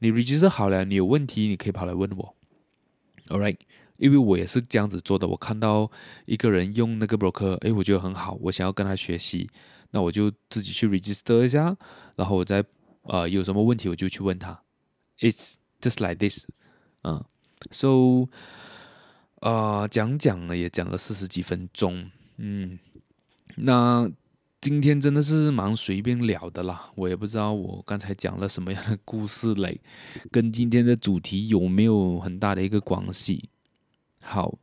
Speaker 1: 你 register 好了，你有问题你可以跑来问我，All right？因为我也是这样子做的。我看到一个人用那个 broker，诶，我觉得很好，我想要跟他学习，那我就自己去 register 一下，然后我再呃有什么问题我就去问他。It's just like this，嗯，so 呃讲讲了也讲了四十几分钟，嗯，那。今天真的是蛮随便聊的啦，我也不知道我刚才讲了什么样的故事嘞，跟今天的主题有没有很大的一个关系？好，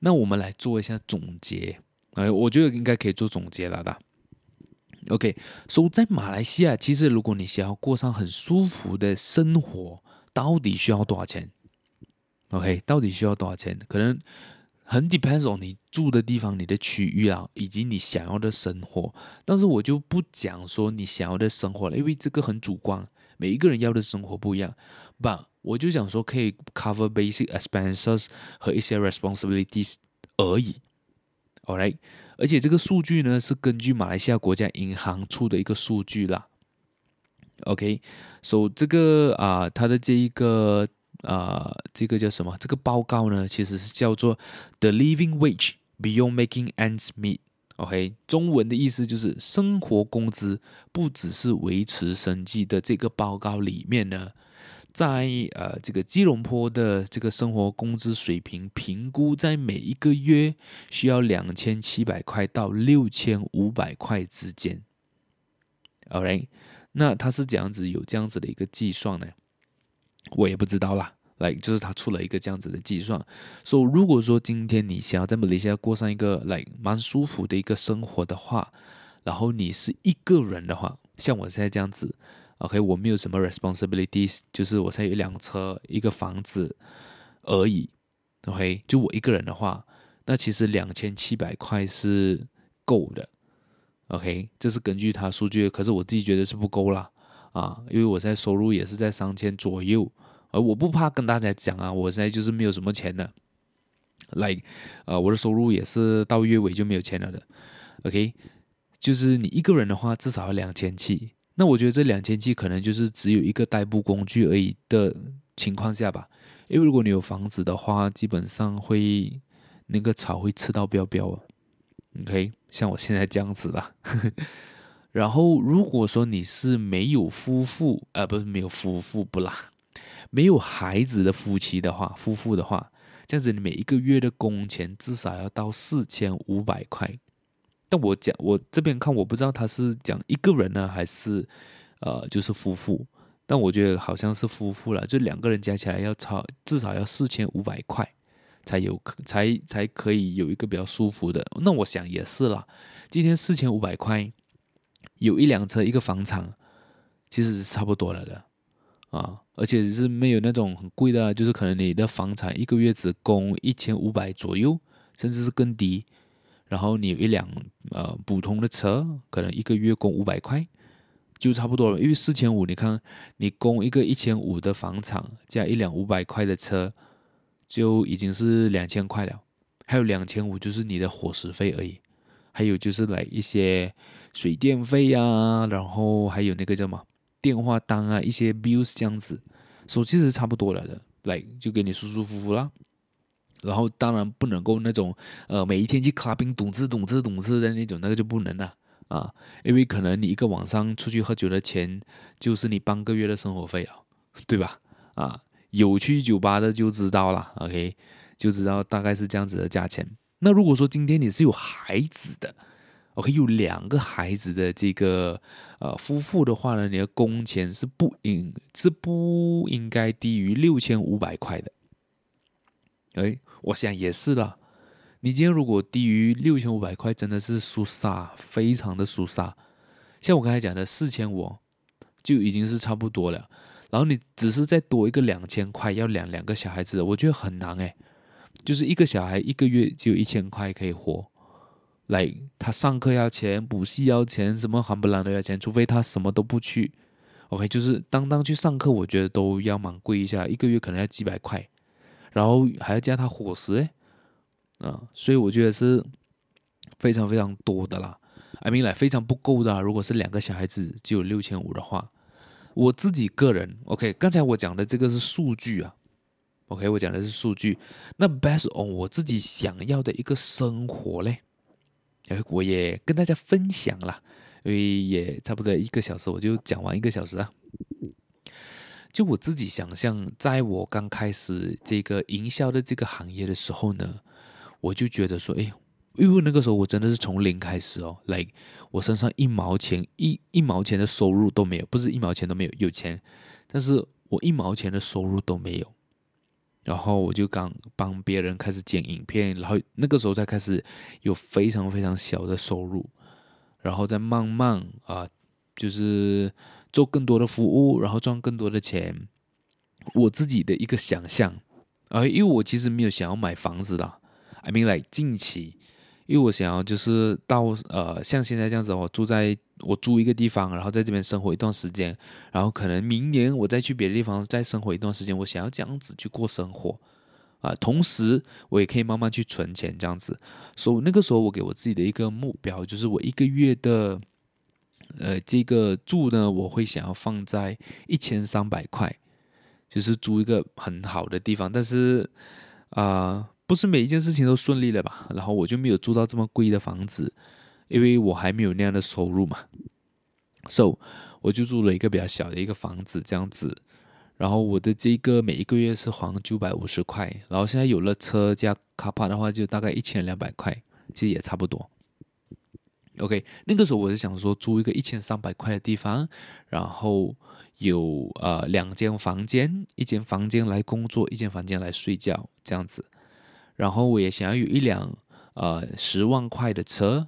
Speaker 1: 那我们来做一下总结。哎，我觉得应该可以做总结了的。OK，所以在马来西亚，其实如果你想要过上很舒服的生活，到底需要多少钱？OK，到底需要多少钱？可能。很 depends on 你住的地方、你的区域啊，以及你想要的生活。但是我就不讲说你想要的生活了，因为这个很主观，每一个人要的生活不一样。But 我就想说可以 cover basic expenses 和一些 responsibilities 而已。Alright，而且这个数据呢是根据马来西亚国家银行出的一个数据啦。OK，so 这个啊，它的这一个。啊、呃，这个叫什么？这个报告呢，其实是叫做《The Living Wage Beyond Making Ends Meet》。OK，中文的意思就是生活工资不只是维持生计的这个报告里面呢，在呃这个吉隆坡的这个生活工资水平评估，在每一个月需要两千七百块到六千五百块之间。OK，那他是这样子有这样子的一个计算呢？我也不知道啦，来、就是他出了一个这样子的计算，说、so, 如果说今天你想要在马来西亚过上一个来、蛮舒服的一个生活的话，然后你是一个人的话，像我现在这样子，OK，我没有什么 responsibilities，就是我现在有一辆车、一个房子而已，OK，就我一个人的话，那其实两千七百块是够的，OK，这是根据他数据，可是我自己觉得是不够啦。啊，因为我现在收入也是在三千左右，而我不怕跟大家讲啊，我现在就是没有什么钱了，来，呃，我的收入也是到月尾就没有钱了的，OK，就是你一个人的话，至少要两千七，那我觉得这两千七可能就是只有一个代步工具而已的情况下吧，因为如果你有房子的话，基本上会那个草会吃到标标啊，OK，像我现在这样子啦。然后，如果说你是没有夫妇，呃，不是没有夫妇不啦，没有孩子的夫妻的话，夫妇的话，这样子你每一个月的工钱至少要到四千五百块。但我讲，我这边看，我不知道他是讲一个人呢，还是呃，就是夫妇。但我觉得好像是夫妇了，就两个人加起来要超至少要四千五百块，才有才才可以有一个比较舒服的。那我想也是啦，今天四千五百块。有一辆车，一个房产，其实是差不多了的啊，而且是没有那种很贵的，就是可能你的房产一个月只供一千五百左右，甚至是更低。然后你有一辆呃普通的车，可能一个月供五百块，就差不多了。因为四千五，你看你供一个一千五的房产，加一辆五百块的车，就已经是两千块了。还有两千五就是你的伙食费而已。还有就是来一些水电费啊，然后还有那个叫什么电话单啊，一些 bills 这样子，所以其实差不多了的，来就给你舒舒服服啦。然后当然不能够那种呃每一天去 clubbing 懂吃懂吃懂吃的那种，那个就不能了啊，因为可能你一个晚上出去喝酒的钱就是你半个月的生活费啊，对吧？啊，有去酒吧的就知道了，OK，就知道大概是这样子的价钱。那如果说今天你是有孩子的，OK，有两个孩子的这个呃夫妇的话呢，你的工钱是不应是不应该低于六千五百块的。哎，我想也是啦。你今天如果低于六千五百块，真的是输沙，非常的输沙。像我刚才讲的四千五，就已经是差不多了。然后你只是再多一个两千块，要两两个小孩子，我觉得很难哎。就是一个小孩一个月就一千块可以活，来他上课要钱，补习要钱，什么冚唪唥都要钱，除非他什么都不去。OK，就是当当去上课，我觉得都要蛮贵一下，一个月可能要几百块，然后还要加他伙食诶，啊，所以我觉得是非常非常多的啦，I mean 来非常不够的。如果是两个小孩子就有六千五的话，我自己个人 OK，刚才我讲的这个是数据啊。OK，我讲的是数据。那 based on 我自己想要的一个生活嘞，哎，我也跟大家分享了，因为也差不多一个小时，我就讲完一个小时啊。就我自己想象，在我刚开始这个营销的这个行业的时候呢，我就觉得说，哎，因为那个时候我真的是从零开始哦，来，我身上一毛钱一一毛钱的收入都没有，不是一毛钱都没有，有钱，但是我一毛钱的收入都没有。然后我就刚帮别人开始剪影片，然后那个时候才开始有非常非常小的收入，然后再慢慢啊、就是做更多的服务，然后赚更多的钱。我自己的一个想象啊，因为我其实没有想要买房子的 I mean like 近期，因为我想要就是到呃像现在这样子，我住在我租一个地方，然后在这边生活一段时间，然后可能明年我再去别的地方再生活一段时间，我想要这样子去过生活啊、同时我也可以慢慢去存钱这样子。所以那个时候我给我自己的一个目标就是我一个月的呃这个住呢，我会想要放在一千三百块。就是租一个很好的地方，但是啊、不是每一件事情都顺利了吧？然后我就没有租到这么贵的房子，因为我还没有那样的收入嘛。So，我就租了一个比较小的一个房子，这样子。然后我的这个每一个月是还九百五十块，然后现在有了车加卡帕的话，就大概一千两百块，其实也差不多。OK，那个时候我是想说租一个一千三百块的地方，然后。有呃两间房间，一间房间来工作，一间房间来睡觉这样子。然后我也想要有一辆呃十万块的车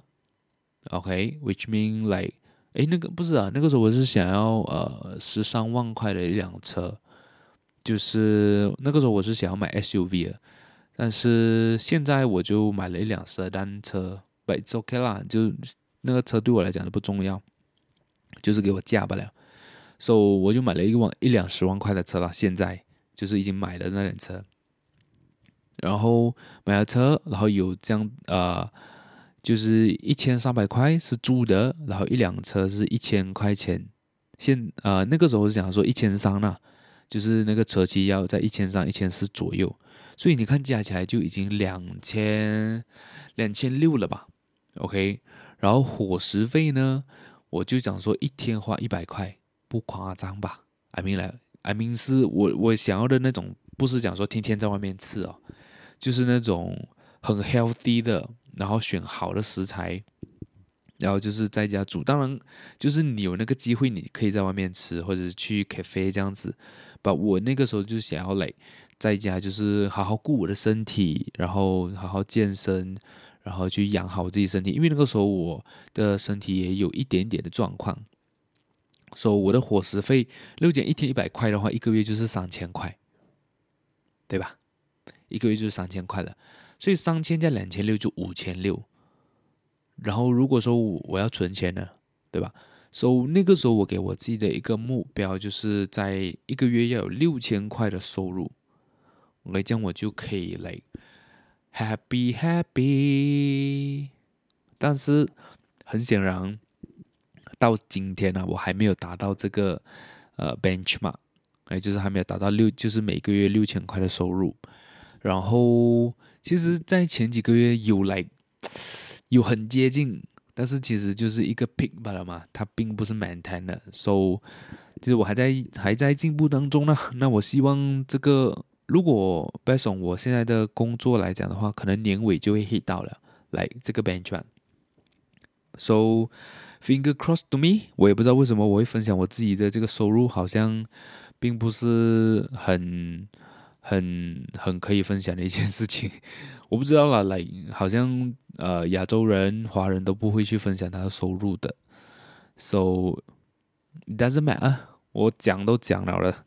Speaker 1: ，OK，which mean like，诶那个不是啊，那个时候我是想要呃十三万块的一辆车，就是那个时候我是想要买 SUV 的，但是现在我就买了一辆 sedan 车，but it's OK 啦，就那个车对我来讲都不重要，就是给我驾不了。所以、so, 我就买了一个一辆十万块的车了，现在就是已经买了那辆车，然后买了车，然后有这样呃，就是一千三百块是租的，然后一辆车是一千块钱，现呃那个时候是想说一千三了，就是那个车期要在一千三、一千四左右，所以你看加起来就已经两千两千六了吧？OK，然后伙食费呢，我就讲说一天花一百块。不夸张吧？I mean 来，I mean 是我我想要的那种，不是讲说天天在外面吃哦，就是那种很 healthy 的，然后选好的食材，然后就是在家煮。当然，就是你有那个机会，你可以在外面吃，或者是去 cafe 这样子。把我那个时候就想要来在家，就是好好顾我的身体，然后好好健身，然后去养好自己身体。因为那个时候我的身体也有一点点的状况。说、so, 我的伙食费六减一天一百块的话，一个月就是三千块，对吧？一个月就是三千块了，所以三千加两千六就五千六。然后如果说我要存钱呢，对吧？所、so, 以那个时候我给我自己的一个目标，就是在一个月要有六千块的收入。我这样我就可以来、happy happy。但是很显然。到今天呢、啊，我还没有达到这个呃 benchmark，哎，就是还没有达到六，就是每个月六千块的收入。然后，其实，在前几个月有来有很接近，但是其实就是一个 peak 罢了嘛，它并不是 maintain 的。So，其实我还在还在进步当中呢。那我希望这个，如果 based on 我现在的工作来讲的话，可能年尾就会 hit 到了，来这个 benchmark。So。Finger crossed to me，我也不知道为什么我会分享我自己的这个收入，好像并不是很、很、很可以分享的一件事情。我不知道啦，来好像呃亚洲人、华人都不会去分享他的收入的。So it doesn't matter，我讲都讲了了。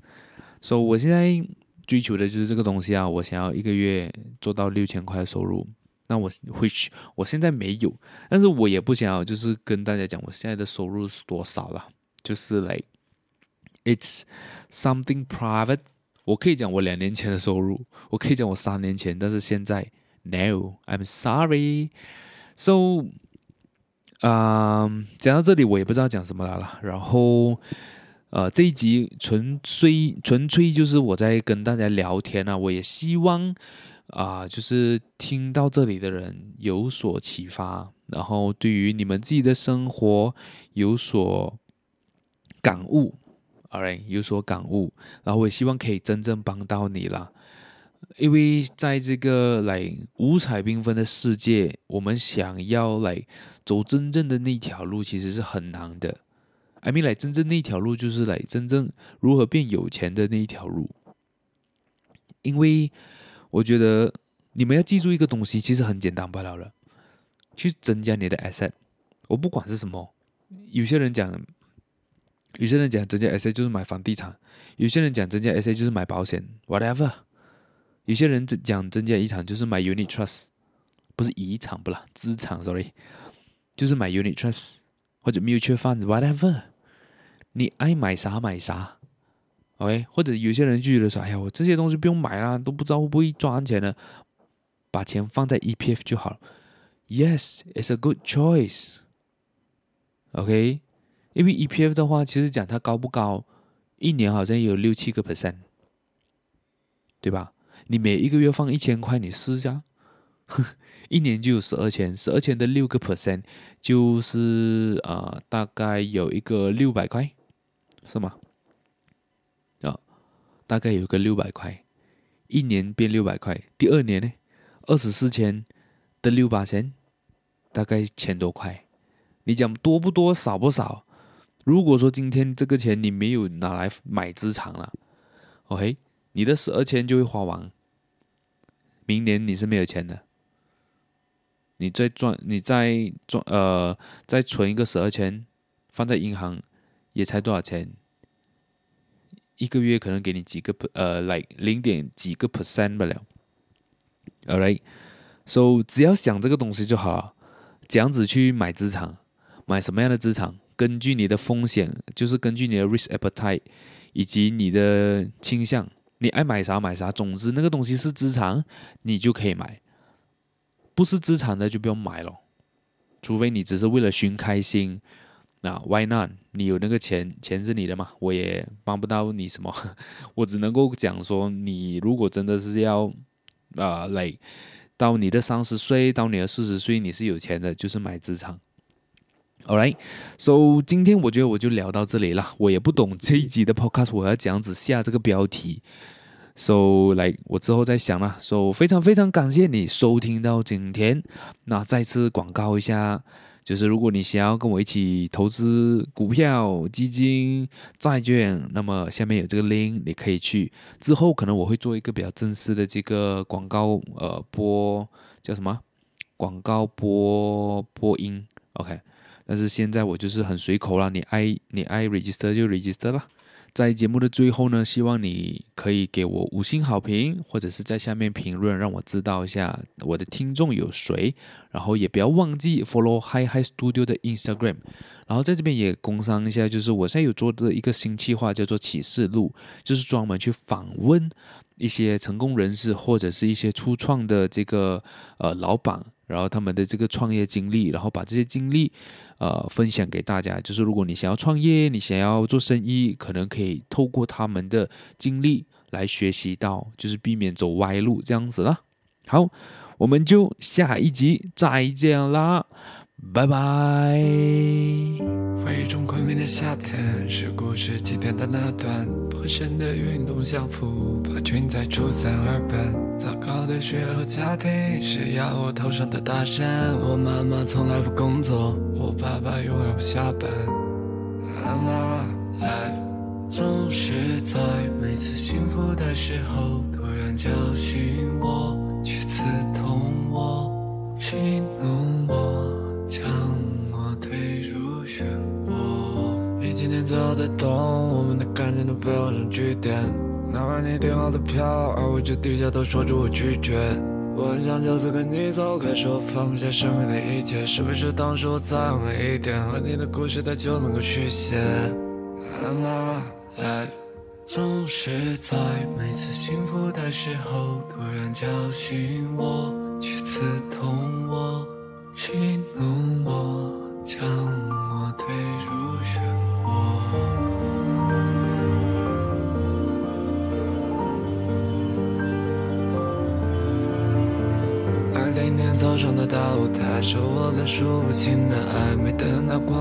Speaker 1: So 我现在追求的就是这个东西啊，我想要一个月做到六千块收入。那我 which 我现在没有，但是我也不想要，就是跟大家讲我现在的收入是多少了，就是 like it's something private。我可以讲我两年前的收入，我可以讲我三年前，但是现在 no，I'm sorry。So，啊，讲到这里我也不知道讲什么来了。然后，呃，这一集纯粹纯粹就是我在跟大家聊天啊，我也希望。啊、就是听到这里的人有所启发，然后对于你们自己的生活有所感悟，alright，有所感悟，然后我也希望可以真正帮到你啦。因为在这个来五彩缤纷的世界，我们想要来走真正的那条路，其实是很难的。I mean，来真正那一条路就是来真正如何变有钱的那一条路，因为。我觉得你们要记住一个东西，其实很简单罢了了，去增加你的 asset。我不管是什么，有些人讲，有些人讲增加 asset 就是买房地产，有些人讲增加 asset 就是买保险，whatever。有些人讲增加遗产就是买 unit trust，不是遗产不啦，资产，sorry，就是买 unit trust 或者 mutual funds，whatever，你爱买啥买啥，OK，或者有些人就觉得说，哎呀，我这些东西不用买啦，都不知道会不会赚钱呢，把钱放在 EPF 就好了。Yes，it's a good choice，OK，因为 EPF 的话，其实讲它高不高，一年好像有六七个 percent，对吧？你每一个月放一千块，你试一下。一年就有十二千，十二千的六个 percent 就是啊、呃，大概有一个六百块，是吗？啊、大概有个六百块，一年变六百块。第二年呢，二十四千的六八千，大概千多块。你讲多不多，少不少？如果说今天这个钱你没有拿来买资产了，OK，你的十二千就会花完，明年你是没有钱的。你再赚，你再赚，呃，再存一个十二千，放在银行，也才多少钱？一个月可能给你几个，呃，来零点几个 percent 不了。Alright，so 只要想这个东西就好，这样子去买资产，买什么样的资产？根据你的风险，就是根据你的 risk appetite 以及你的倾向，你爱买啥买啥。总之，那个东西是资产，你就可以买。不是资产的就不用买了，除非你只是为了寻开心，那 Why not？你有那个钱，钱是你的嘛，我也帮不到你什么，我只能够讲说，你如果真的是要啊，来、到你的三十岁，到你的四十岁，你是有钱的，就是买资产。Alright，so 今天我觉得我就聊到这里了，我也不懂这一集的 podcast 我要这样子下这个标题。So 来，我之后再想啦。So 非常非常感谢你收听到今天。那再次广告一下，就是如果你想要跟我一起投资股票、基金、债券，那么下面有这个 link，你可以去。之后可能我会做一个比较正式的这个广告，呃，播叫什么？广告播播音，OK。但是现在我就是很随口了，你爱你爱 register 就 register 了。在节目的最后呢，希望你可以给我五星好评，或者是在下面评论，让我知道一下我的听众有谁。然后也不要忘记 follow Hi Hi Studio 的 Instagram。然后在这边也工商一下，就是我现在有做的一个新计划，叫做启示录，就是专门去访问一些成功人士，或者是一些初创的这个呃老板。然后他们的这个创业经历，然后把这些经历，呃，分享给大家。就是如果你想要创业，你想要做生意，可能可以透过他们的经历来学习到，就是避免走歪路这样子啦。好，我们就下一集再见啦。拜拜。回忆中昆明的夏天，是故事起点的那段。浑身的运动校服，把裙在初三耳畔。糟糕的学校和家庭，是压我头上的大山。我妈妈从来不工作，我爸爸永远不下班。I'm alive，总是在每次幸福的时候，突然叫醒我，去刺痛我，戏弄我。将我推入漩涡。比今天最好的懂，我们的感情都被画上句点。哪怕你订好的票，而我却低下头说出我拒绝。我很想就此跟你走开，说放不下身边的一切。是不是当时我再勇敢一点，和你的故事它就能够续写？I'm alive，总是在每次幸福的时候，突然叫醒我，去刺痛我。戏弄我，将我推入漩涡。二零年早上的大舞台，是我的数不清的暧昧的
Speaker 2: 那光